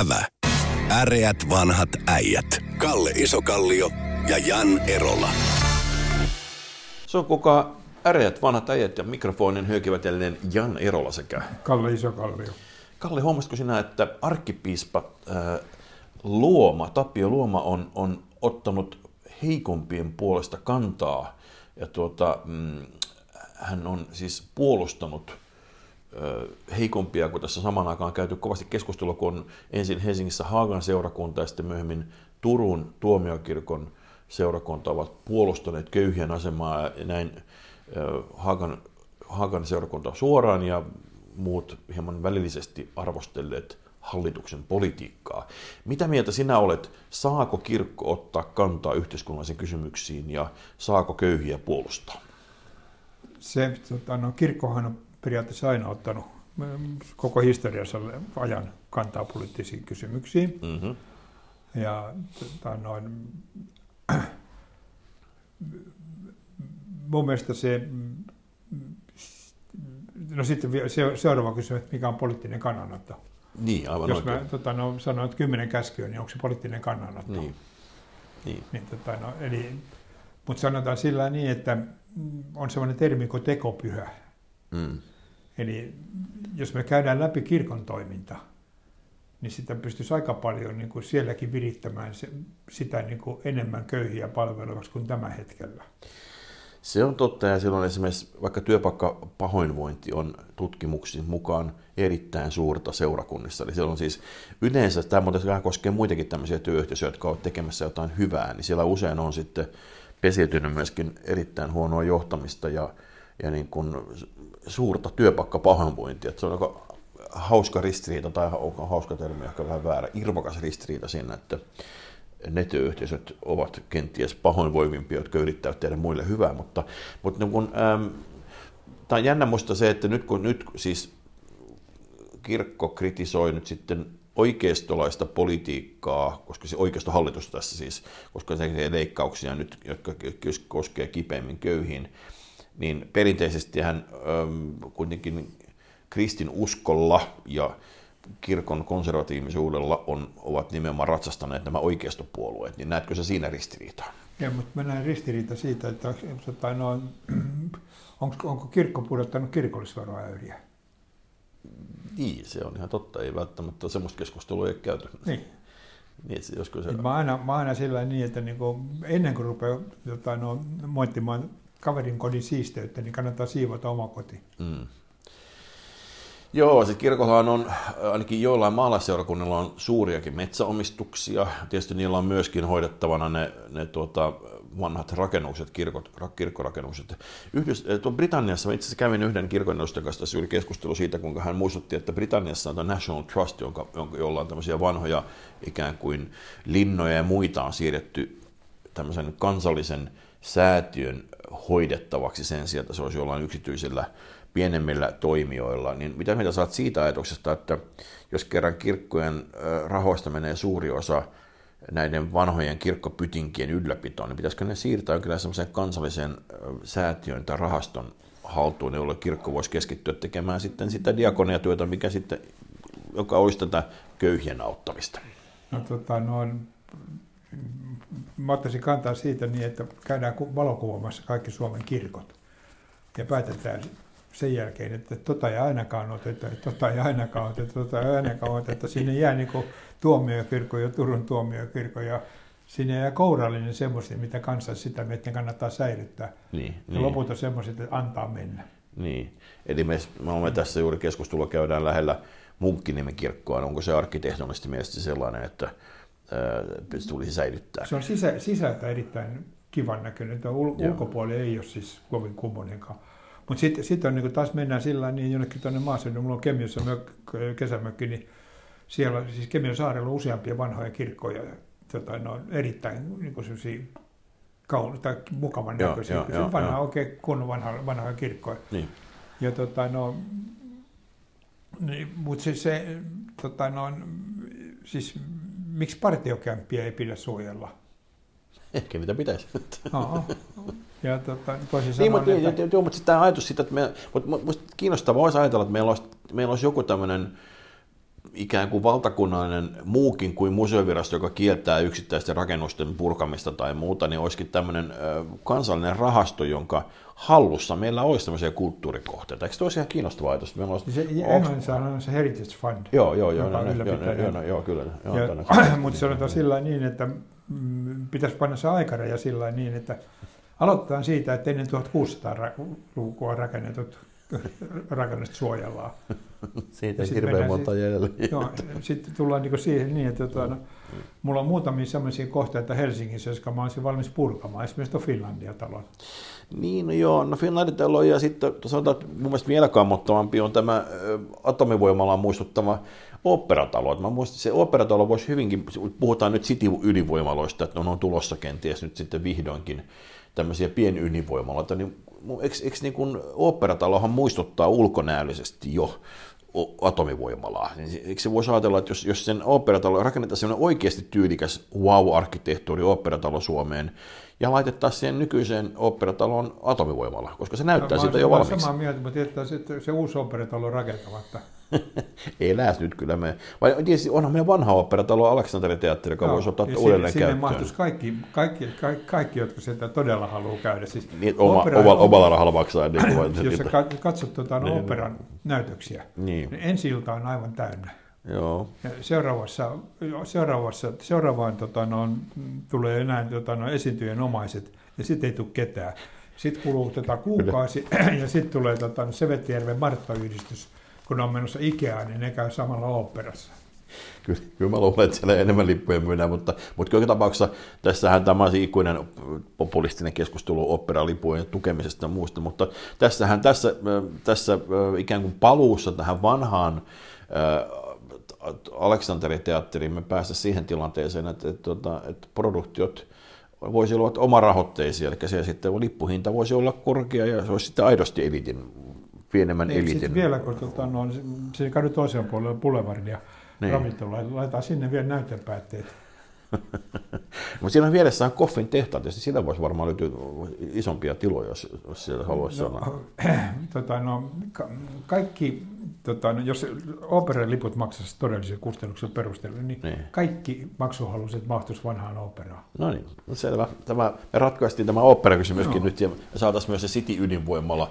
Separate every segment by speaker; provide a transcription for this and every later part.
Speaker 1: Ävä. Äreät vanhat äijät. Kalle Isokallio ja Jan Erola.
Speaker 2: Se on kuka äreät vanhat äijät ja mikrofonin hyökivät jälleen Jan Erola sekä
Speaker 3: Kalle Isokallio.
Speaker 2: Kalle, huomasitko sinä, että arkkipiispa äh, Luoma, Tapio Luoma on, on ottanut heikompien puolesta kantaa ja tuota, mm, hän on siis puolustanut heikompia, kun tässä samaan aikaan käyty kovasti keskustelua, kun on ensin Helsingissä Haagan seurakunta ja sitten myöhemmin Turun tuomiokirkon seurakunta ovat puolustaneet köyhien asemaa ja näin Haagan, Haagan seurakunta suoraan ja muut hieman välillisesti arvostelleet hallituksen politiikkaa. Mitä mieltä sinä olet, saako kirkko ottaa kantaa yhteiskunnallisiin kysymyksiin ja saako köyhiä puolustaa?
Speaker 3: Se, tota, no, kirkkohan on periaatteessa aina ottanut mm, koko historiassa ajan kantaa poliittisiin kysymyksiin.
Speaker 2: Mm-hmm.
Speaker 3: Ja tota, noin, mun mielestä se, no sitten se- seuraava kysymys, että mikä on poliittinen kannanotto.
Speaker 2: Niin, aivan
Speaker 3: Jos
Speaker 2: oikein.
Speaker 3: mä tota, no, sanon, että kymmenen käskyä, niin onko se poliittinen kannanotto?
Speaker 2: Niin. Niin.
Speaker 3: Niin, tota, no, eli, mutta sanotaan sillä niin, että mm, on sellainen termi kuin tekopyhä.
Speaker 2: Mm.
Speaker 3: Eli jos me käydään läpi kirkon toiminta, niin sitä pystyisi aika paljon niin kuin sielläkin virittämään se, sitä niin kuin enemmän köyhiä palvelevaksi kuin tämä hetkellä.
Speaker 2: Se on totta ja silloin esimerkiksi vaikka työpaikkapahoinvointi on tutkimuksiin mukaan erittäin suurta seurakunnissa. Eli siellä on siis yleensä, tämä muuten koskee muitakin tämmöisiä työyhteisöjä, jotka ovat tekemässä jotain hyvää, niin siellä usein on sitten pesiytynyt myöskin erittäin huonoa johtamista ja, ja niin kuin suurta työpaikkapahoinvointia. Että se on aika hauska ristiriita, tai hauska termi ehkä vähän väärä, irvokas ristiriita siinä, että ne työyhteisöt ovat kenties pahoinvoivimpia, jotka yrittävät tehdä muille hyvää, mutta, mutta niin kun, ähm, tämä on jännä musta se, että nyt kun nyt siis kirkko kritisoi nyt sitten oikeistolaista politiikkaa, koska se oikeistohallitus tässä siis, koska se leikkauksia nyt, jotka koskee kipeimmin köyhiin, niin perinteisesti hän ähm, kuitenkin kristin uskolla ja kirkon konservatiivisuudella on, ovat nimenomaan ratsastaneet nämä oikeistopuolueet, niin näetkö se siinä ristiriitaa?
Speaker 3: Ja, mutta mä näen ristiriita siitä, että tota, no, onko, onko kirkko pudottanut kirkollisveroäyriä?
Speaker 2: Niin, se on ihan totta. Ei välttämättä semmoista keskustelua ei ole käyty.
Speaker 3: Niin.
Speaker 2: niin joskus se...
Speaker 3: Niin mä, aina, mä aina sillä niin, että niin kuin, ennen kuin rupeaa tota, no, moittimaan kaverin kodin siisteyttä, niin kannattaa siivota oma koti.
Speaker 2: Mm. Joo, se kirkollahan on, ainakin joillain maalaisseurakunnilla on suuriakin metsäomistuksia. Tietysti niillä on myöskin hoidettavana ne, ne tuota, vanhat rakennukset, kirkot, kirkkorakennukset. Yhdys, tuo Britanniassa, mä itse asiassa kävin yhden kirkon edustajan kanssa tässä keskustelu siitä, kuinka hän muistutti, että Britanniassa on National Trust, jonka, jonka, jolla on tämmöisiä vanhoja ikään kuin linnoja ja muita on siirretty tämmöisen kansallisen säätiön hoidettavaksi sen sijaan, että se olisi jollain yksityisellä pienemmillä toimijoilla, niin mitä mieltä saat siitä ajatuksesta, että jos kerran kirkkojen rahoista menee suuri osa näiden vanhojen kirkkopytinkien ylläpitoon, niin pitäisikö ne siirtää jonkinlaisen semmoisen kansallisen säätiön tai rahaston haltuun, jolle kirkko voisi keskittyä tekemään sitten sitä diakoniatyötä, mikä sitten, joka olisi tätä köyhien auttamista?
Speaker 3: No, tota, no, mä ottaisin kantaa siitä niin, että käydään valokuvaamassa kaikki Suomen kirkot ja päätetään sen jälkeen, että tota ei ainakaan oteta, tota ei ainakaan oteta, tota ei ainakaan oteta. Sinne jää niin tuomiokirkko ja Turun tuomiokirkko ja sinne jää kourallinen semmoisia, mitä kanssa sitä, ne kannattaa säilyttää.
Speaker 2: Niin,
Speaker 3: ja
Speaker 2: niin.
Speaker 3: lopulta semmoiset, että antaa mennä.
Speaker 2: Niin, eli me, me olemme tässä juuri keskustelua käydään lähellä Munkkiniemen kirkkoa. Onko se arkkitehtonisesti mielestäni sellainen, että tulisi säilyttää?
Speaker 3: Se on sisä, sisältä erittäin kivan näköinen. Tuo ul, ulkopuoli ei ole siis kovin kummonenkaan. Mutta sitten sit on niin taas mennään sillä niin jonnekin tuonne maaseudun, mulla on Kemiossa mök, kesämökki, niin siellä siis Kemion saarella on useampia vanhoja kirkkoja, tota, ne on erittäin niin kuin kaun, tai mukavan
Speaker 2: Joo,
Speaker 3: näköisiä.
Speaker 2: joo, joo,
Speaker 3: vanha,
Speaker 2: joo.
Speaker 3: oikein kunnon vanha, vanhoja kirkkoja.
Speaker 2: Niin.
Speaker 3: Ja tota, no, niin, mutta siis se, tota, no, siis miksi partiokämppiä ei pidä suojella?
Speaker 2: Ehkä niitä pitäisi.
Speaker 3: Ja tota, toisin
Speaker 2: niin,
Speaker 3: sanoen,
Speaker 2: mutta,
Speaker 3: että,
Speaker 2: joo, mutta tämä ajatus siitä, että me, mutta kiinnostavaa olisi ajatella, että meillä olisi, meillä olisi joku tämmöinen ikään kuin valtakunnallinen muukin kuin museovirasto, joka kieltää yksittäisten rakennusten purkamista tai muuta, niin olisikin tämmöinen kansallinen rahasto, jonka hallussa meillä olisi tämmöisiä kulttuurikohteita. Eikö se olisi ihan kiinnostava ajatus?
Speaker 3: Meillä olisi, se, Englannissa on se Heritage Fund.
Speaker 2: Joo, joo, joo, joo, joo, joo, joo, joo, kyllä. Joo,
Speaker 3: ja, mutta sanotaan sillä niin, että mm, pitäisi panna se aikaraja sillä niin, että aloitetaan siitä, että ennen 1600-lukua rakennetut rakennukset suojellaan.
Speaker 2: Siitä ei hirveän monta jäljellä.
Speaker 3: Joo, sitten tullaan niin siihen niin, että tuota, no, mulla on muutamia sellaisia kohteita Helsingissä, jotka mä olisin valmis purkamaan, esimerkiksi tuon Finlandia-talon.
Speaker 2: Niin, no joo, no Finlandia-talo ja sitten sanotaan, että mun mielestä vielä kammottavampi on tämä atomivoimalaan muistuttava operatalo. Mä muistin, se operatalo voisi hyvinkin, puhutaan nyt City-ydinvoimaloista, että on, on tulossa kenties nyt sitten vihdoinkin tämmöisiä pienydinvoimaloita, niin eikö, eikö niin kuin operatalohan muistuttaa ulkonäöllisesti jo atomivoimalaa, niin eikö se voisi ajatella, että jos, jos sen operatalo rakennetaan sellainen oikeasti tyylikäs wow-arkkitehtuuri operatalo Suomeen, ja laitettaisiin siihen nykyiseen operataloon atomivoimalla, koska se näyttää no, siitä jo valmiiksi.
Speaker 3: samaa mieltä, mutta tietää sitten se uusi operatalo rakentamatta.
Speaker 2: Elää nyt kyllä me. Vai tietysti onhan meidän vanha operatalo Aleksanterin teatteri, joka no, voisi ottaa uudelleen sinne käyttöön.
Speaker 3: mahtuisi kaikki, kaikki, kaikki, kaikki, jotka sitä todella haluaa käydä. Siis
Speaker 2: niin, oma, opera, oma, omalla rahalla maksaa. Niin
Speaker 3: jos sä katsot tuota, no, niin, operan niin. Näytöksiä, niin. niin ensi ilta on aivan täynnä.
Speaker 2: Joo.
Speaker 3: Ja seuraavassa, seuraavassa, seuraavaan tota, no, tulee enää tota, no, esiintyjen omaiset, ja sitten ei tule ketään. Sitten kuluu tota, kuukausi, ja sitten tulee tota, no, Sevettijärven Martta-yhdistys, kun on menossa Ikeaan, niin ne käy samalla oopperassa.
Speaker 2: Kyllä, kyllä mä luulen, että siellä enemmän lippuja myydään, mutta, mutta joka tapauksessa tässähän tämä on ikuinen populistinen keskustelu operalipujen tukemisesta ja muusta, mutta tässähän tässä, tässä ikään kuin paluussa tähän vanhaan Aleksanterin teatteriin me päästä siihen tilanteeseen, että, että, että, että produktiot voisi olla omarahoitteisia, eli se sitten lippuhinta voisi olla korkea ja se olisi sitten aidosti elitin, pienemmän niin, elitin. Sitten
Speaker 3: vielä, kun tuota, no, se käy toiseen puolelle Boulevardin ja niin. ravintola, laitetaan sinne vielä näytepäätteet.
Speaker 2: Mutta siinä vieressä on koffin tehtaat, ja sitä voisi varmaan löytyä isompia tiloja, jos, jos siellä haluaisi no, sanoa.
Speaker 3: Tota, no, kaikki tota, no, jos operan liput maksaisi todellisen kustannuksen perusteella, niin, niin, kaikki maksuhaluiset mahtuisi vanhaan operaan.
Speaker 2: No niin, no selvä. Tämä, me ratkaistiin tämä operakysymyskin no. nyt ja saataisiin myös se City-ydinvoimalla.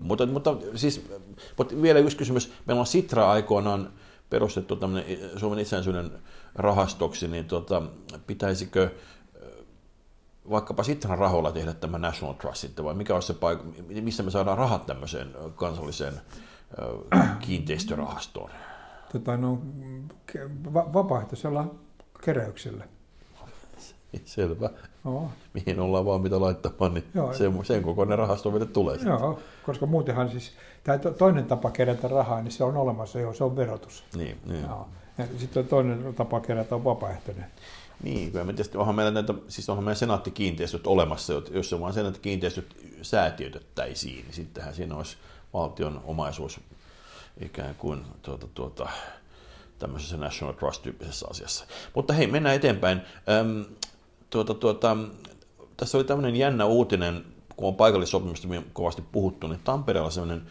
Speaker 2: Mutta, mutta, siis, mutta vielä yksi kysymys. Meillä on Sitra aikoinaan perustettu tämmöinen Suomen itsenäisyyden rahastoksi, niin tota, pitäisikö vaikkapa Sitran rahoilla tehdä tämä National Trust sitten, vai mikä olisi se paikka, missä me saadaan rahat tämmöiseen kansalliseen kiinteistörahastoon?
Speaker 3: Tota, no, va- vapaaehtoisella keräyksellä.
Speaker 2: Selvä. No. Mihin ollaan vaan mitä laittamaan, niin Joo. sen, sen kokoinen rahasto meille tulee
Speaker 3: sitten. Joo, koska muutenhan siis tämä toinen tapa kerätä rahaa, niin se on olemassa jo, se on verotus.
Speaker 2: Niin, niin. Joo.
Speaker 3: Ja sitten toinen tapa kerätä on vapaaehtoinen.
Speaker 2: Niin, kyllä me tietysti onhan meillä näitä, siis onhan meidän senaattikiinteistöt olemassa, jos se vaan senaattikiinteistöt säätiötettäisiin, niin sittenhän siinä olisi valtion omaisuus ikään kuin tuota, tuota, tämmöisessä National Trust-tyyppisessä asiassa. Mutta hei, mennään eteenpäin. Öm, tuota, tuota, tässä oli tämmöinen jännä uutinen, kun on paikallissopimusta kovasti puhuttu, niin Tampereella sellainen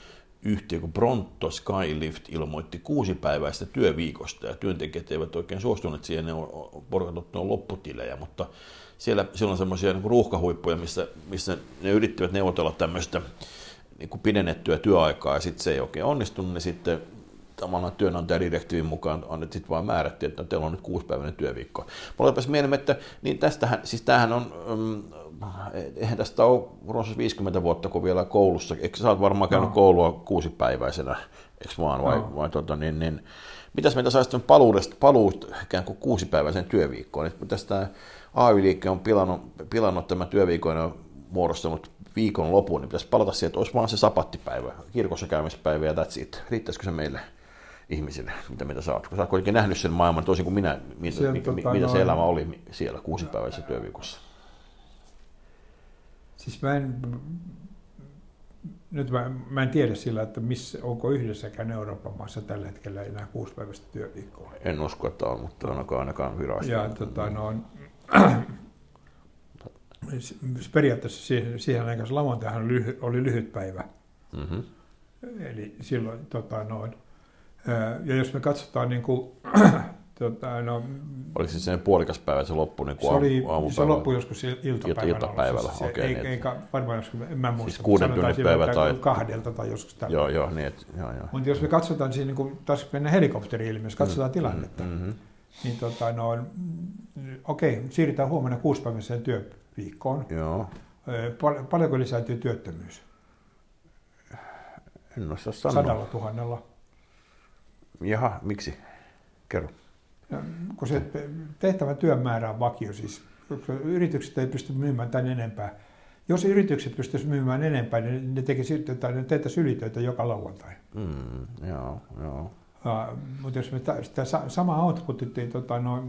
Speaker 2: yhtiö kuin Bronto Skylift ilmoitti kuusipäiväistä työviikosta ja työntekijät eivät oikein suostuneet siihen, ne on porkatut on lopputilejä, mutta siellä, siellä on semmoisia niin ruuhkahuippuja, missä, missä ne yrittivät neuvotella tämmöistä niin kuin pidennettyä työaikaa ja sitten se ei oikein onnistunut, niin sitten tavallaan työnantajadirektiivin mukaan on nyt sitten vaan määrättiin, että teillä on nyt kuusipäiväinen työviikko. Mulla olipas mieleen, että niin tästähän, siis tämähän on, um, eihän tästä ole runsas 50 vuotta, kun vielä koulussa, eikö sä oot varmaan käynyt no. koulua kuusipäiväisenä, eikö vaan, vai, no. vai tota, niin, niin, mitäs meitä saisi paluudesta, paluut ikään kuin kuusipäiväiseen työviikkoon, että tästä AY-liike on pilannut, pilannut tämän työviikon ja muodostanut viikon lopun, niin pitäisi palata siihen, että olisi vaan se sapattipäivä, kirkossa käymispäivä ja that's it. Riittäisikö se meille ihmisille, mitä mitä saat? Kun sä oot kuitenkin nähnyt sen maailman toisin kuin minä, mitä, se, mitä, tota, mitä se elämä oli siellä kuusipäiväisessä työviikossa.
Speaker 3: Siis mä en, nyt mä, mä en tiedä sillä, että missä, onko yhdessäkään Euroopan maassa tällä hetkellä enää kuusipäiväistä työviikkoa.
Speaker 2: En usko, että on, mutta ainakaan, ainakaan virallisesti.
Speaker 3: Ja tota, no, periaatteessa siihen, siihen aikaan lauantaihan oli lyhyt päivä. Mm-hmm. Eli silloin tota, noin, Ja jos me katsotaan niin kuin, tota, no,
Speaker 2: Oliko se sen puolikas päivä se loppu niin
Speaker 3: se, oli, se loppui joskus iltapäivällä.
Speaker 2: iltapäivällä.
Speaker 3: Se,
Speaker 2: okei,
Speaker 3: ei,
Speaker 2: niin,
Speaker 3: eikä varmaan joskus, en mä muista.
Speaker 2: Siis kuuden päivä tai...
Speaker 3: Kahdelta tai joskus tällä.
Speaker 2: Joo, joo, niin, et, joo, joo.
Speaker 3: Mutta jos me katsotaan siinä, niin kuin, taas mennään helikopteri-ilmiössä, katsotaan mm, tilannetta,
Speaker 2: mm-hmm.
Speaker 3: niin tota, no, okei, okay, siirrytään huomenna kuusipäiväiseen työviikkoon.
Speaker 2: Joo.
Speaker 3: Pal- paljonko lisääntyy työttömyys?
Speaker 2: En osaa sanoa.
Speaker 3: Sadalla tuhannella.
Speaker 2: Jaha, miksi? Kerro.
Speaker 3: No, kun se tehtävän työn määrä on vakio, siis yritykset ei pysty myymään tämän enempää. Jos yritykset pystyisivät myymään enempää, niin ne tekisivät tai ne tehtäisiin ylitöitä joka lauantai.
Speaker 2: Mm, joo, joo.
Speaker 3: Uh, mutta jos me sitä samaa outputia tota, no,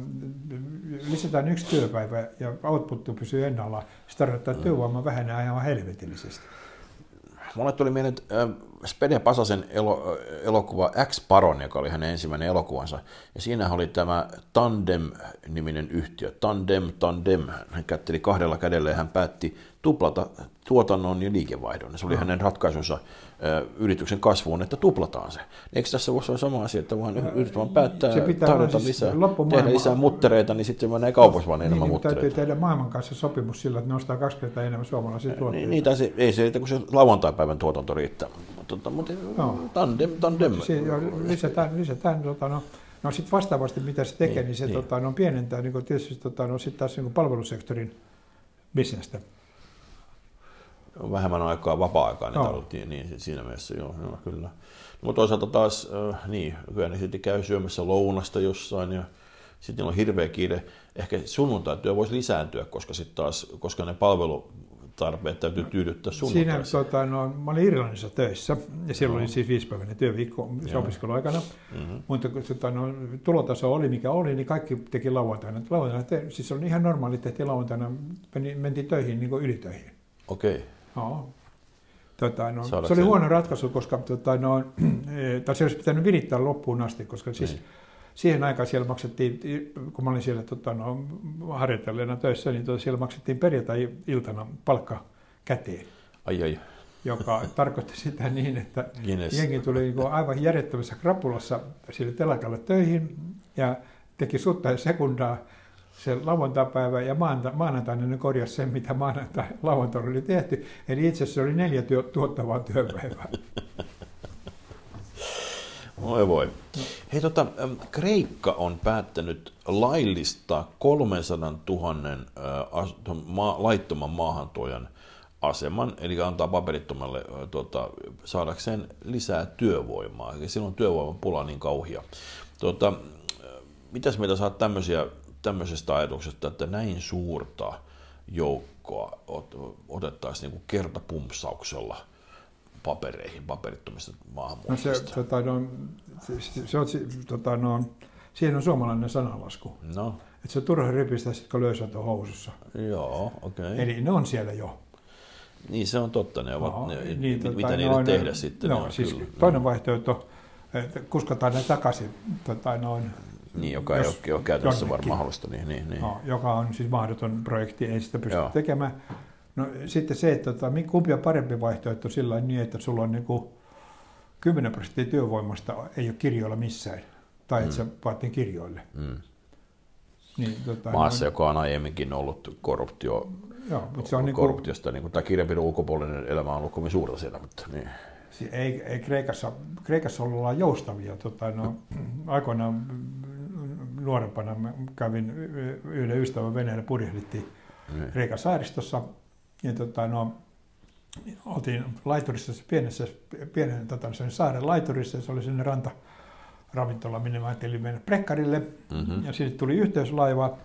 Speaker 3: lisätään yksi työpäivä ja output pysyy ennalla, se tarkoittaa, että työvoima vähenee ihan helvetillisesti.
Speaker 2: Mulle tuli mieleen äh, Spede Pasasen elo, elokuva X-Paron, joka oli hänen ensimmäinen elokuvansa. Ja siinä oli tämä Tandem-niminen yhtiö. Tandem, Tandem. Hän kätteli kahdella kädellä ja hän päätti tuplata tuotannon ja liikevaihdon. Se oli no. hänen ratkaisunsa yrityksen kasvuun, että tuplataan se. Eikö tässä voisi olla sama asia, että vaan yritys vaan päättää tarjota siis lisää, tehdä lisää muttereita, niin sitten menee kaupassa vaan enemmän niin, muttereita.
Speaker 3: Täytyy tehdä maailman kanssa sopimus sillä, että ne ostaa kaksi kertaa enemmän suomalaisia tuotteita.
Speaker 2: Niin, niitä se, ei se, kun se lauantai-päivän tuotanto riittää. Mutta, mutta no. tandem, tandem.
Speaker 3: Si- lisätään, lisätään tota, no, No sitten vastaavasti, mitä se tekee, niin, niin se niin. Tota, no, pienentää niin tietysti tota, no, sit taas niin palvelusektorin bisnestä
Speaker 2: vähemmän aikaa vapaa-aikaa niin tarvittiin, niin siinä mielessä joo, joo kyllä. Mutta toisaalta taas, äh, niin, kyllä ne sitten käy syömässä lounasta jossain ja sitten on hirveä kiire. Ehkä sunnuntaityö voisi lisääntyä, koska sitten taas, koska ne palvelutarpeet täytyy tyydyttää sunnuntaisin.
Speaker 3: Siinä tota, no, mä olin Irlannissa töissä ja siellä no. oli siis viisipäiväinen työviikko se opiskeluaikana. Mm-hmm. Mutta kun tota, no, tulotaso oli mikä oli, niin kaikki teki lauantaina. lauantaina te, siis oli ihan normaali, tehtiin lauantaina, mentiin töihin niin kuin ylitöihin.
Speaker 2: Okei. Okay.
Speaker 3: Joo. Tota, no, se oli huono ratkaisu, koska tota, no, tai se olisi pitänyt virittää loppuun asti, koska siis niin. Siihen aikaan siellä maksettiin, kun mä olin siellä tota, no, harjoitelleena töissä, niin tota, siellä maksettiin perjantai-iltana palkka käteen.
Speaker 2: Ai ai.
Speaker 3: Joka tarkoitti sitä niin, että Guinness. jengi tuli niin aivan järjettömässä krapulassa sille telakalle töihin ja teki sutta ja sekundaa se lauantaipäivä ja maanantaina ne korjasi sen, mitä maanantai lauantaina oli tehty. Eli itse asiassa se oli neljä työ, tuottavaa työpäivää.
Speaker 2: Voi voi. Hei, tota, Kreikka on päättänyt laillistaa 300 000 ma, laittoman maahantuojan aseman, eli antaa paperittomalle tuota, saadakseen lisää työvoimaa. Eli silloin työvoiman pula niin kauhia. Tuota, mitäs meitä saat tämmöisiä tämmöisestä ajatuksesta, että näin suurta joukkoa otettaisiin niin kertapumpsauksella papereihin, paperittomista maahanmuuttajista?
Speaker 3: No se, tota, no, se, se on, tota, no, siihen on suomalainen sanalasku.
Speaker 2: No.
Speaker 3: Että se on turha ripistä kun löysät on housussa.
Speaker 2: Joo, okei. Okay.
Speaker 3: Eli ne on siellä jo.
Speaker 2: Niin se on totta, ne ovat, no, ne, niin, tota, mitä niille no, tehdä sitten.
Speaker 3: No, siis kyllä, toinen no. vaihtoehto, että kuskataan ne takaisin tota, noin
Speaker 2: niin, joka ei ole, ole käytännössä varmaan mahdollista. Niin, niin, niin. No,
Speaker 3: joka on siis mahdoton projekti, ei sitä pysty Joo. tekemään. No, sitten se, että tota, kumpi on parempi vaihtoehto sillä niin, että sulla on niin kuin 10 prosenttia työvoimasta ei ole kirjoilla missään, tai mm. että se vaatii kirjoille. Mm.
Speaker 2: Niin, tota, Maassa, no, joka on aiemminkin ollut korruptio, Joo, mutta se on niinku- korruptiosta, niin kuin, tai kirjanpidon ulkopuolinen elämä on ollut kovin suurta siellä. Mutta, niin.
Speaker 3: Ei, ei Kreikassa, Kreikassa ollaan joustavia. Tota, no, aikoinaan nuorempana kävin yhden ystävän veneellä, purjehdittiin mm. Kreikan saaristossa. Ja tota, no, oltiin laiturissa, pienessä, pienen tota, saaren laiturissa, se oli sinne ranta, ravintola, minne mä ajattelin mennä prekkarille. Mm-hmm. Ja sinne tuli yhteyslaiva,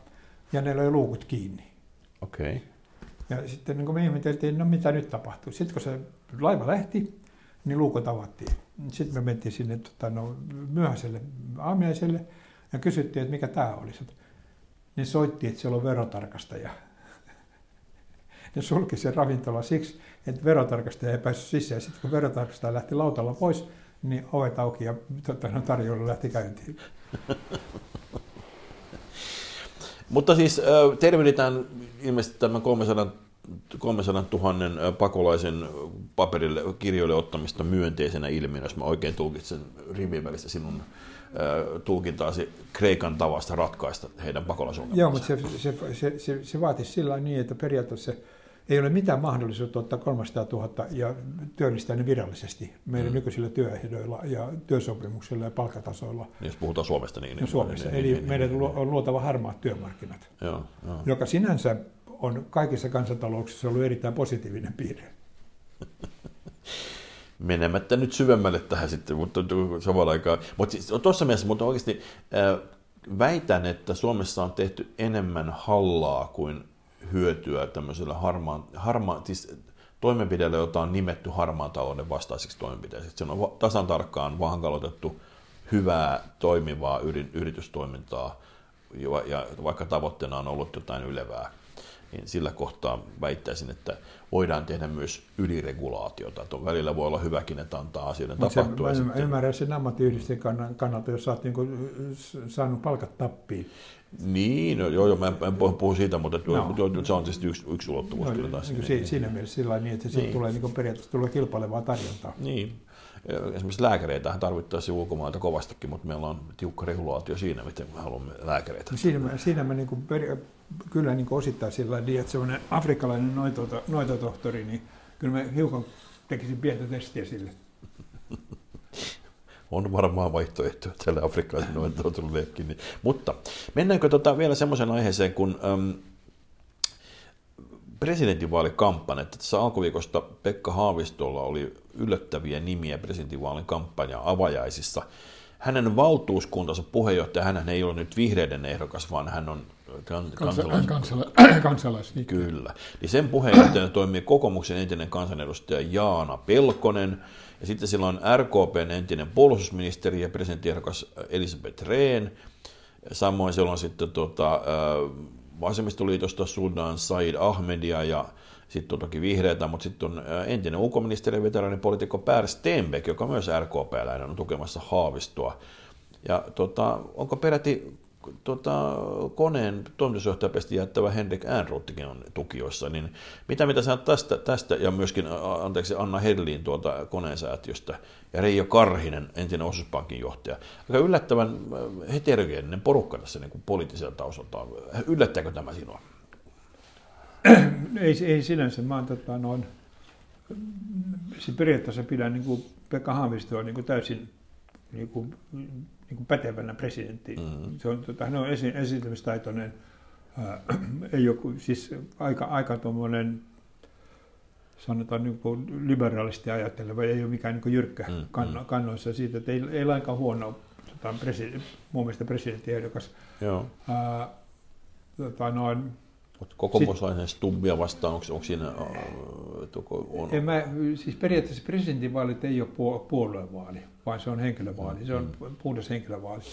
Speaker 3: ja ne löi luukut kiinni.
Speaker 2: Okei. Okay.
Speaker 3: Ja sitten niin me ihmeteltiin, no mitä nyt tapahtuu. Sitten kun se laiva lähti, niin luukut avattiin. Sitten me mentiin sinne tota, no, myöhäiselle aamiaiselle, ja kysyttiin, että mikä tämä olisi. Niin soitti, että siellä on verotarkastaja. Ne sulki sen ravintola siksi, että verotarkastaja ei päässyt sisään. Sitten kun verotarkastaja lähti lautalla pois, niin ovet auki ja tota, no, tarjolla lähti käyntiin.
Speaker 2: Mutta siis tervehditään ilmeisesti tämän 300 300 000 pakolaisen paperille, kirjoille ottamista myönteisenä ilmiönä, jos mä oikein tulkitsen rivin välistä sinun tulkintaasi Kreikan tavasta ratkaista heidän pakolaisongelmansa.
Speaker 3: Joo, mutta se, se, se, se, se vaatisi sillä niin, että periaatteessa ei ole mitään mahdollisuutta ottaa 300 000 ja työllistää ne virallisesti meidän mm. nykyisillä työehdoilla ja työsopimuksilla ja palkkatasoilla.
Speaker 2: Jos puhutaan Suomesta, niin...
Speaker 3: No, Suomessa. Niin, Eli niin, meidän niin, on luotava harmaat työmarkkinat, joo, joo. joka sinänsä on kaikissa kansantalouksissa ollut erittäin positiivinen piirre.
Speaker 2: Menemättä nyt syvemmälle tähän sitten, mutta samalla aikaa. Mutta siis, tuossa mielessä, mutta oikeasti äh, väitän, että Suomessa on tehty enemmän hallaa kuin hyötyä tämmöisellä harmaan, harmaan siis toimenpiteellä, jota on nimetty harmaan talouden vastaiseksi toimenpiteeksi. Se on tasan tarkkaan vahankaloitettu hyvää, toimivaa yritystoimintaa, ja vaikka tavoitteena on ollut jotain ylevää niin sillä kohtaa väittäisin, että voidaan tehdä myös yliregulaatiota. Että välillä voi olla hyväkin, että antaa asioiden Mut tapahtua.
Speaker 3: Se, mä ymmärrän sen ammattiyhdistyksen kannalta, jos sä oot niinku saanut palkat tappiin.
Speaker 2: Niin, no, joo, joo, mä en puhu siitä, mutta no. se on siis yksi, yksi ulottuvuus no, kyllä taas.
Speaker 3: Niin, niin, siinä niin. mielessä sillä niin, että niin. tulee niin periaatteessa tulee kilpailevaa tarjontaa.
Speaker 2: Niin, Esimerkiksi lääkäreitä tarvittaisiin ulkomailta kovastikin, mutta meillä on tiukka regulaatio siinä, miten me haluamme lääkäreitä.
Speaker 3: Siinä siinä mä niin kuin kyllä niin osittain sillä niin, että semmoinen afrikkalainen noitoto, noitotohtori, niin kyllä mä hiukan tekisin pientä testiä sille.
Speaker 2: on varmaan vaihtoehtoja tälle afrikkalaisen noitotohtorillekin. Niin. Mutta mennäänkö tota vielä semmoisen aiheeseen, kun äm, presidentinvaalikampanjat. Tässä alkuviikosta Pekka Haavistolla oli yllättäviä nimiä presidentinvaalin kampanja avajaisissa. Hänen valtuuskuntansa puheenjohtaja, hän ei ole nyt vihreiden ehdokas, vaan hän on
Speaker 3: kansalais... Kansala... kansalais...
Speaker 2: Kyllä. Niin sen puheenjohtajana toimii kokoomuksen entinen kansanedustaja Jaana Pelkonen, ja sitten sillä on RKPn entinen puolustusministeri ja presidenttiehdokas Elisabeth Rehn, samoin siellä on sitten tuota, vasemmistoliitosta Sudan Said Ahmedia ja sitten toki vihreitä, mutta sitten on entinen ulkoministeri ja veteraanipolitiikko Per Stenbeck, joka myös RKP-läinen on tukemassa Haavistoa. Ja tota, onko peräti tota, koneen toimitusjohtajapesti jättävä Henrik Äänruuttikin on tukioissa, niin mitä mitä sä tästä, tästä ja myöskin anteeksi Anna Hedlin tuolta koneen säätiöstä ja Reijo Karhinen, entinen osuuspankin johtaja. Aika yllättävän heterogeeninen porukka tässä niin kuin poliittisella taustalta. Yllättääkö tämä sinua?
Speaker 3: ei, ei sinänsä. Mä oon tota, noin, siis periaatteessa pidän niin kuin Pekka Haavistoa niin kuin täysin niin kuin, niin kuin pätevänä presidentti. Mm-hmm. Se on, tota, hän on esi- esiintymistaitoinen, ää, ei ole, siis aika, aika tuommoinen sanotaan niin kuin liberaalisti ajatteleva, ei ole mikään niin kuin jyrkkä mm, kanno, mm. kannoissa siitä, että ei, ei lainkaan huono tota, presi, mun mielestä presidenttiehdokas. Joo. Ää,
Speaker 2: tota, noin, mutta kokoomuslainen stubbia vastaan, onko, onko siinä...
Speaker 3: on... En mä, siis periaatteessa presidentinvaalit ei ole puoluevaali, vaan se on henkilövaali. Se on mm. puhdas henkilövaali.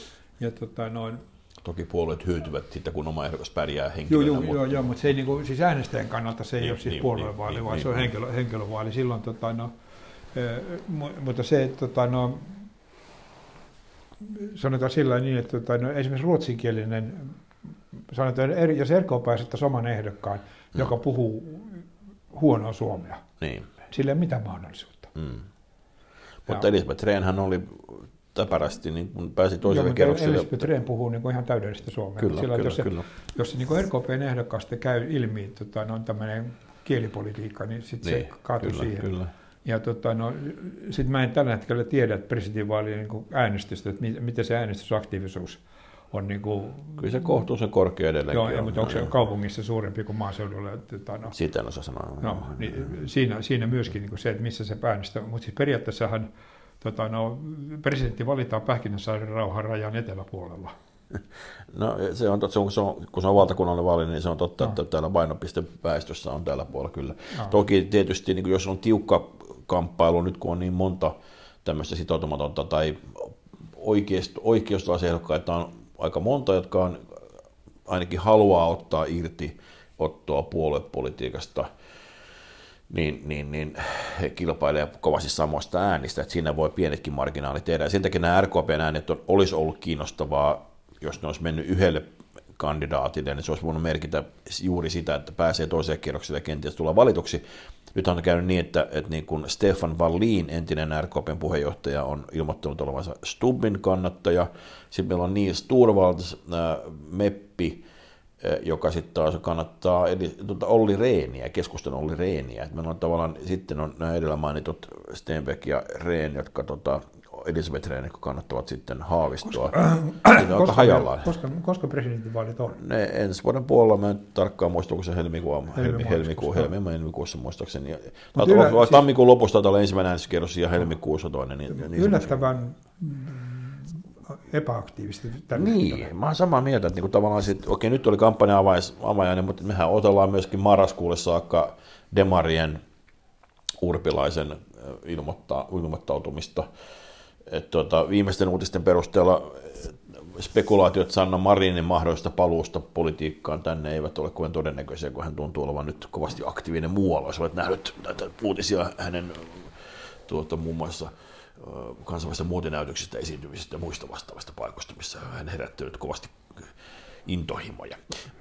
Speaker 3: Ja tota, noin,
Speaker 2: Toki puolueet hyötyvät siitä, kun oma ehdokas pärjää henkilönä.
Speaker 3: Joo, joo, mutta... joo, joo mutta se ei, niin kuin, siis äänestäjän kannalta se ei niin, ole siis niin, puoluevaali, niin, vaan niin, se on niin. henkilö, henkilövaali. Silloin, tota, no, mutta se, tota, no, sanotaan sillä niin, että tota, no, esimerkiksi ruotsinkielinen sanotaan, jos RKP esittäisi oman ehdokkaan, mm. joka puhuu huonoa suomea, niin. sillä ei ole mitään mahdollisuutta. Mm.
Speaker 2: Mutta Elisabeth Rehnhän oli täpärästi, niin kun pääsi toiselle kerrokselle.
Speaker 3: Elisabeth Rehn puhuu niin kuin ihan täydellistä suomea. Kyllä, Sillä, kyllä, jos se, kyllä. Jos se niin kuin RKPn ehdokkaasta käy ilmi tota, no, tämmöinen kielipolitiikka, niin sitten niin, se kaatuu kyllä, siihen. Kyllä. Ja tota, no, sitten mä en tällä hetkellä tiedä presidentinvaalien niin äänestystä, että miten se äänestysaktiivisuus on niin kuin,
Speaker 2: Kyllä se kohtuullisen korkea edelleenkin
Speaker 3: Joo, on. mutta onko se kaupungissa suurempi kuin maaseudulla? Että,
Speaker 2: no, Sitä en osaa sanoa.
Speaker 3: No, niin, siinä, siinä myöskin niin kuin se, että missä se päännistää. Mutta siis periaatteessahan tota, no, presidentti valitaan Pähkinäsaaren rauhan rajan eteläpuolella.
Speaker 2: No se on totta, kun se on, kun se on valtakunnallinen vaali, niin se on totta, no. että täällä painopiste väestössä on tällä puolella kyllä. No. Toki tietysti, niin jos on tiukka kamppailu, nyt kun on niin monta tämmöistä sitoutumatonta tai oikeasta ehdokkaita on aika monta, jotka on, ainakin haluaa ottaa irti ottoa puoluepolitiikasta, niin, niin, niin he kilpailevat kovasti samoista äänistä, että siinä voi pienetkin marginaalit tehdä. Ja sen takia nämä RKPn äänet on, olisi ollut kiinnostavaa, jos ne olisi mennyt yhdelle kandidaatille, niin se olisi voinut merkitä juuri sitä, että pääsee toiseen kierrokselle ja kenties tulla valituksi. Nyt on käynyt niin, että, että niin kuin Stefan Wallin, entinen RKPn puheenjohtaja, on ilmoittanut olevansa Stubbin kannattaja. Sitten meillä on Niels Turvalds, äh, Meppi, äh, joka sitten taas kannattaa eli, tuota Olli Reeniä, keskustan Olli Reeniä. Et meillä on tavallaan, sitten on nämä edellä mainitut Stenbeck ja Rehn, jotka tota, Elisabeth Rehn, jotka kannattavat sitten Haavistoa. Koska,
Speaker 3: äh, koska, hajallaan. Koska, koska presidentinvaalit on?
Speaker 2: Ne ensi vuoden puolella, mä en tarkkaan muista, onko se helmikuu, helmi, helmikuu, helmi, helmikuussa muistaakseni. Mut ylä, siis, tammikuun lopusta taitaa ensimmäinen äänestyskierros ja helmikuussa toinen. Niin,
Speaker 3: niin yllättävän epäaktiivisesti.
Speaker 2: Niin, hetkellä. mä oon samaa mieltä, että niinku tavallaan sit, okei nyt oli kampanja avajainen, mutta mehän otellaan myöskin marraskuulle saakka Demarien Urpilaisen ilmoittaa, ilmoittautumista. Et tuota, viimeisten uutisten perusteella spekulaatiot Sanna Marinin mahdollista paluusta politiikkaan tänne eivät ole kovin todennäköisiä, kun hän tuntuu olevan nyt kovasti aktiivinen muualla. Jos olet nähnyt näitä uutisia hänen tuota, muun muassa kansainvälisistä muotinäytöksistä, esiintymisistä ja muista vastaavista paikoista, missä hän herättänyt kovasti intohimoja.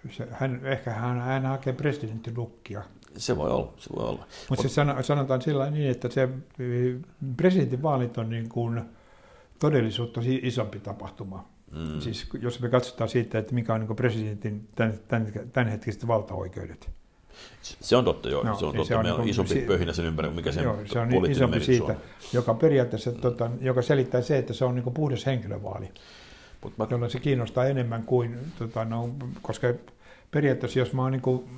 Speaker 3: Se, hän, ehkä hän, hän hakee presidenttilukkia.
Speaker 2: Se voi olla, se voi olla.
Speaker 3: Mutta se sanotaan sillä niin, että se presidentinvaalit on niin kuin todellisuutta isompi tapahtuma. Mm. Siis jos me katsotaan siitä, että mikä on niin presidentin tämän, tämän, tämänhetkiset valtaoikeudet.
Speaker 2: Se on totta, joo. No, se on totta. Se on Meillä on niin isompi si- pöhinä sen ympärillä, mikä sen joo,
Speaker 3: se on isompi siitä, on. joka periaatteessa, mm. tota, joka selittää se, että se on niin puhdas henkilövaali, Mut mä... jolloin se kiinnostaa enemmän kuin, tota, no, koska periaatteessa jos mä oon niin kuin,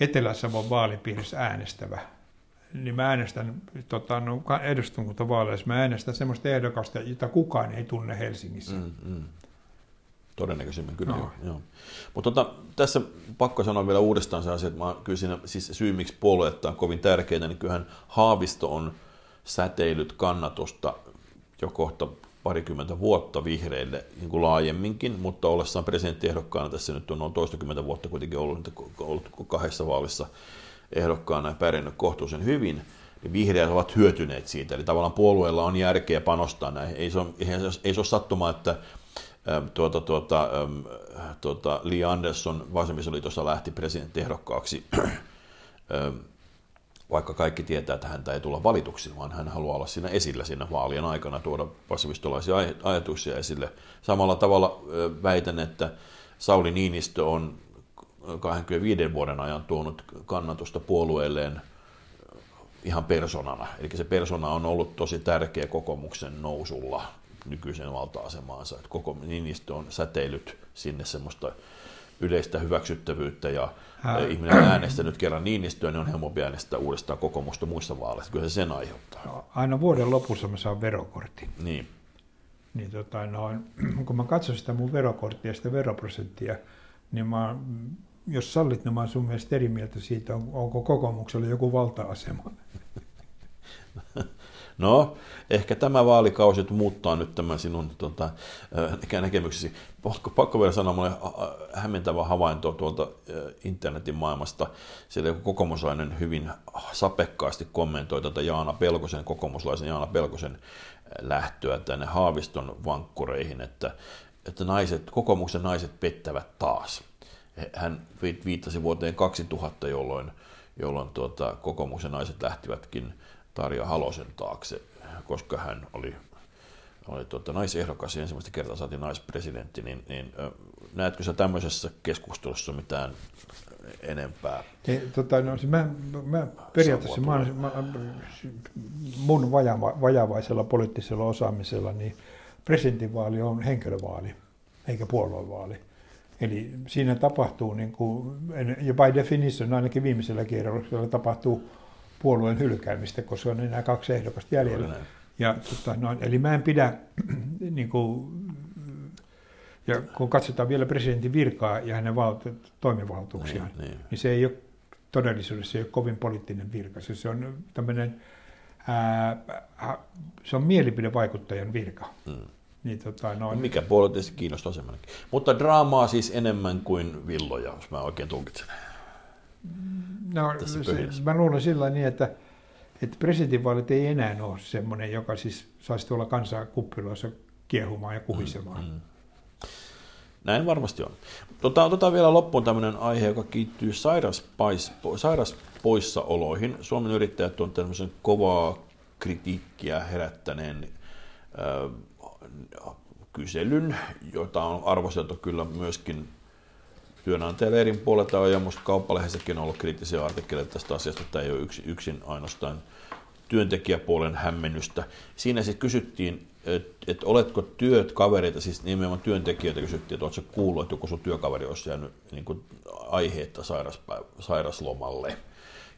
Speaker 3: Etelä-Savon vaalipiirissä äänestävä, niin mä äänestän tota, no, eduskuntavaaleissa, mä äänestän semmoista ehdokasta, jota kukaan ei tunne Helsingissä. Mm, mm.
Speaker 2: Todennäköisemmin kyllä, no. joo. joo. Mutta tota, tässä pakko sanoa vielä uudestaan se asia, että mä, kyllä siinä, siis syy, miksi puolueet on kovin tärkeitä, niin kyllähän Haavisto on säteilyt kannatusta jo kohta parikymmentä vuotta vihreille niin kuin laajemminkin, mutta ollessaan presidenttiehdokkaana tässä nyt on noin toistakymmentä vuotta kuitenkin ollut, ollut kahdessa vaalissa ehdokkaana ja pärjännyt kohtuullisen hyvin, niin vihreät ovat hyötyneet siitä. Eli tavallaan puolueella on järkeä panostaa näihin. Ei se ole, ei se ole sattumaa, että tuota, tuota, tuota, Lee Anderson vasemmistoliitossa lähti presidenttiehdokkaaksi, vaikka kaikki tietää, että häntä ei tulla valituksi, vaan hän haluaa olla siinä esillä siinä vaalien aikana, tuoda vasemmistolaisia ajatuksia esille. Samalla tavalla väitän, että Sauli Niinistö on 25 vuoden ajan tuonut kannatusta puolueelleen ihan personana. Eli se persona on ollut tosi tärkeä kokoomuksen nousulla nykyisen valta-asemaansa. Koko Niinistö on säteilyt sinne semmoista yleistä hyväksyttävyyttä ja Hä? ihminen on äänestänyt kerran Niinistöä, niin on helpompi äänestää uudestaan kokoomusta muissa vaaleissa. Kyllä se sen aiheuttaa.
Speaker 3: Aina vuoden lopussa mä saan verokortin.
Speaker 2: Niin.
Speaker 3: Niin tota, noin, kun mä katson sitä mun verokorttia ja sitä veroprosenttia, niin mä, jos sallit, niin mä oon sun mielestä eri mieltä siitä, onko kokoomuksella joku valta-asema.
Speaker 2: No, ehkä tämä vaalikausi muuttaa nyt tämän sinun tota, näkemyksesi. Pakko, pakko vielä sanoa mulle hämmentävä havainto tuolta internetin maailmasta. Siellä joku kokoomuslainen hyvin sapekkaasti kommentoi tätä Jaana Pelkosen, kokoomuslaisen Jaana Pelkosen lähtöä tänne Haaviston vankkureihin, että, että naiset, kokoomuksen naiset pettävät taas. Hän viittasi vuoteen 2000, jolloin, jolloin tuota, kokoomuksen naiset lähtivätkin Tarja Halosen taakse, koska hän oli, oli tuota, naisehdokas ja ensimmäistä kertaa saatiin naispresidentti, niin, niin näetkö sä tämmöisessä keskustelussa mitään enempää?
Speaker 3: Ei, tota, no, mä, mä periaatteessa mä, mä, mun vajava, vajavaisella poliittisella osaamisella niin presidentinvaali on henkilövaali, eikä puoluevaali. Eli siinä tapahtuu, niin kuin, ja by definition ainakin viimeisellä kierroksella tapahtuu puolueen hylkäämistä, koska on enää kaksi ehdokasta jäljellä. Ja, tota, no, eli mä en pidä, niin kuin, ja kun katsotaan vielä presidentin virkaa ja hänen val- toimivaltuuksiaan, niin, niin. niin se ei ole todellisuudessa se ei ole kovin poliittinen virka. Se, se on tämmöinen, ää, se on mielipidevaikuttajan virka. Hmm.
Speaker 2: Niin, tota, no, Mikä puolue tietysti kiinnostaa semmoinenkin. Mutta draamaa siis enemmän kuin villoja, jos mä oikein tulkitsen.
Speaker 3: No, se, mä luulen sillä niin, että, että presidentinvaalit ei enää ole semmoinen, joka siis saisi tuolla kansaa kuppiloissa kiehumaan ja kuhisemaan. Mm, mm.
Speaker 2: Näin varmasti on. Tota, otetaan vielä loppuun tämmöinen aihe, joka kiittyy sairaspais, sairaspoissaoloihin. Suomen yrittäjät on tämmöisen kovaa kritiikkiä herättäneen äh, kyselyn, jota on arvosteltu kyllä myöskin työnantajaleirin puolelta ja minusta kauppalehdessäkin on ollut kriittisiä artikkeleita tästä asiasta, että ei ole yksin, yksin ainoastaan työntekijäpuolen hämmennystä. Siinä sitten kysyttiin, että et oletko työt kavereita, siis nimenomaan työntekijöitä kysyttiin, että oletko kuullut, että joku sun työkaveri olisi jäänyt niin kuin aiheetta sairaslomalle.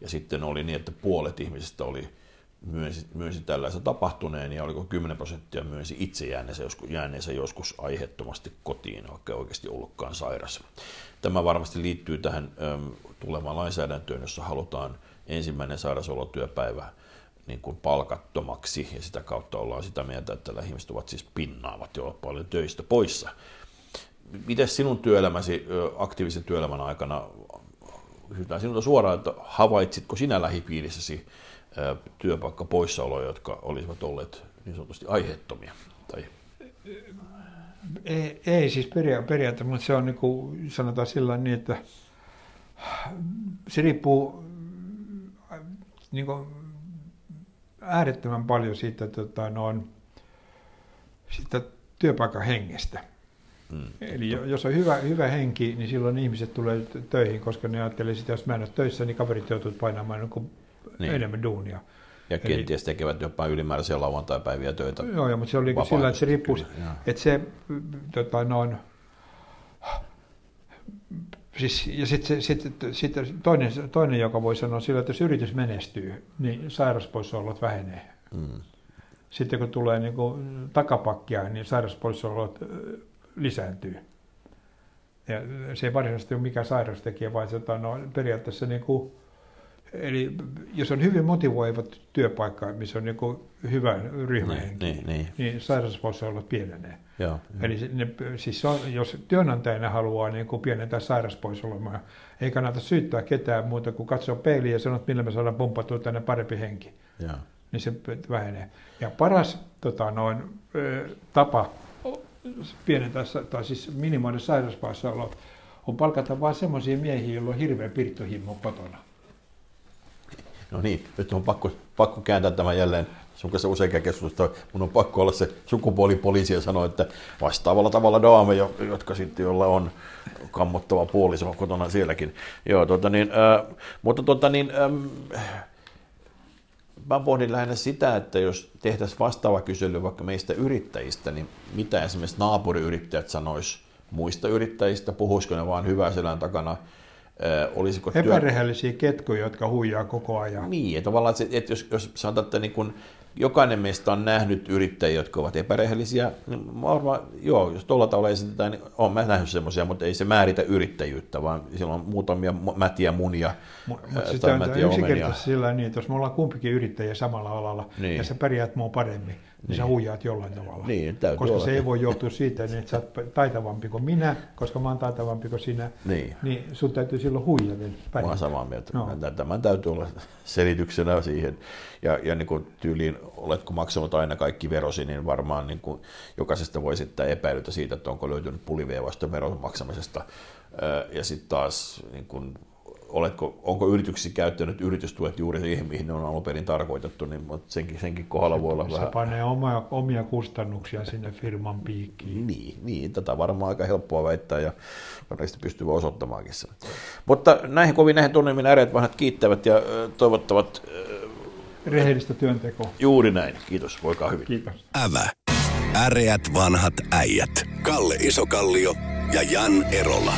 Speaker 2: Ja sitten oli niin, että puolet ihmisistä oli myönsi, myönsi tällaisen tapahtuneen ja oliko 10 prosenttia myönsi itse jääneensä joskus, jääneensä joskus aiheettomasti kotiin, vaikka oikeasti ollutkaan sairas. Tämä varmasti liittyy tähän äm, tulevaan lainsäädäntöön, jossa halutaan ensimmäinen sairausolotyöpäivä niin kuin palkattomaksi ja sitä kautta ollaan sitä mieltä, että tällä ihmiset ovat siis pinnaavat jo paljon töistä poissa. Miten sinun työelämäsi aktiivisen työelämän aikana, kysytään sinulta suoraan, että havaitsitko sinä lähipiirissäsi työpaikka poissaoloja, jotka olisivat olleet niin sanotusti aiheettomia? Tai...
Speaker 3: Ei, ei siis periaatteessa, mutta se on niin kuin sanotaan sillä niin, että se riippuu niin kuin äärettömän paljon siitä, tota, noin, siitä työpaikan hengestä. Mm. Eli jos on hyvä, hyvä henki, niin silloin ihmiset tulee töihin, koska ne ajattelee että jos mä en ole töissä, niin kaverit joutuvat painamaan niin niin. enemmän duunia.
Speaker 2: Ja kenties Eli, tekevät jopa ylimääräisiä lauantai-päiviä töitä.
Speaker 3: Joo, mutta se oli sillä, että se riippuu, että se tota, noin, Siis, ja sitten sit, sit, toinen, toinen, joka voi sanoa sillä, että jos yritys menestyy, niin sairauspoissaolot vähenee. Mm. Sitten kun tulee niin kuin takapakkia, niin sairauspoissaolot lisääntyy. Ja se ei varsinaisesti ole mikään sairaustekijä, vaan se on no, periaatteessa niin kuin, Eli jos on hyvin motivoiva työpaikka, missä on niin hyvä ryhmähenki, niin, niin, niin. niin sairauspoissaolot pienenee. Joo, Eli ne, siis on, jos työnantajana haluaa niin kuin pienentää sairauspoissaoloa, ei kannata syyttää ketään muuta kuin katsoa peiliin ja sanoa, että millä me saadaan pumpattua tänne parempi henki. Joo. Niin se vähenee. Ja paras tota, noin, tapa pienentää, tai siis minimoida sairauspoissaolot, on palkata vain semmoisia miehiä, joilla on hirveä pirttohimmo kotona.
Speaker 2: No niin, nyt on pakko, pakko kääntää tämä jälleen sun kanssa usein keskustelusta. Mun on pakko olla se sukupuolipoliisi ja sanoa, että vastaavalla tavalla daame, jotka sitten, jolla on kammottava puoliso kotona sielläkin. Joo, tota niin, äh, mutta tota niin, äh, mä pohdin lähinnä sitä, että jos tehtäisiin vastaava kysely vaikka meistä yrittäjistä, niin mitä esimerkiksi naapuriyrittäjät sanois muista yrittäjistä, puhuisiko ne vaan hyvää selän takana
Speaker 3: olisiko Epärehellisiä työ... ketkoja, jotka huijaa koko ajan.
Speaker 2: Niin, että tavallaan, että, että jos, jos sanotaan, että niin kun jokainen meistä on nähnyt yrittäjiä, jotka ovat epärehellisiä, niin varmaan, joo, jos tuolla tavalla esitetään, niin olen mä nähnyt semmoisia, mutta ei se määritä yrittäjyyttä, vaan siellä on muutamia mätiä munia
Speaker 3: Mutta sitä on yksinkertaisesti sillä niin, että jos me ollaan kumpikin yrittäjiä samalla alalla, niin. ja sä pärjäät mua paremmin, niin, niin sä huijaat jollain tavalla.
Speaker 2: Niin,
Speaker 3: koska
Speaker 2: olla.
Speaker 3: se ei voi johtua siitä, niin että sä oot taitavampi kuin minä, koska mä oon taitavampi kuin sinä, niin, niin sun täytyy silloin huijata.
Speaker 2: Mä oon samaa mieltä. No. Tämän täytyy olla selityksenä siihen. Ja, ja niin kuin tyyliin, oletko maksanut aina kaikki verosi, niin varmaan niin kuin jokaisesta voi sitten epäilytä siitä, että onko löytynyt puliveivasta veron maksamisesta. Ja sitten taas niin kuin oletko, onko yrityksissä käyttänyt yritystuet juuri siihen, mihin ne on alun perin tarkoitettu, niin senkin, senkin kohdalla voi olla
Speaker 3: se
Speaker 2: vähän...
Speaker 3: Se panee omia, omia kustannuksia sinne firman piikkiin.
Speaker 2: Niin, niin, tätä varmaan aika helppoa väittää ja varmasti pystyy osoittamaankin sen. Mutta näihin kovin näihin tunnelmiin äreät vanhat kiittävät ja toivottavat...
Speaker 3: Rehellistä työntekoa.
Speaker 2: Juuri näin. Kiitos. Voikaa hyvin.
Speaker 3: Kiitos.
Speaker 1: Ävä. Äreät vanhat äijät. Kalle Isokallio ja Jan Erola.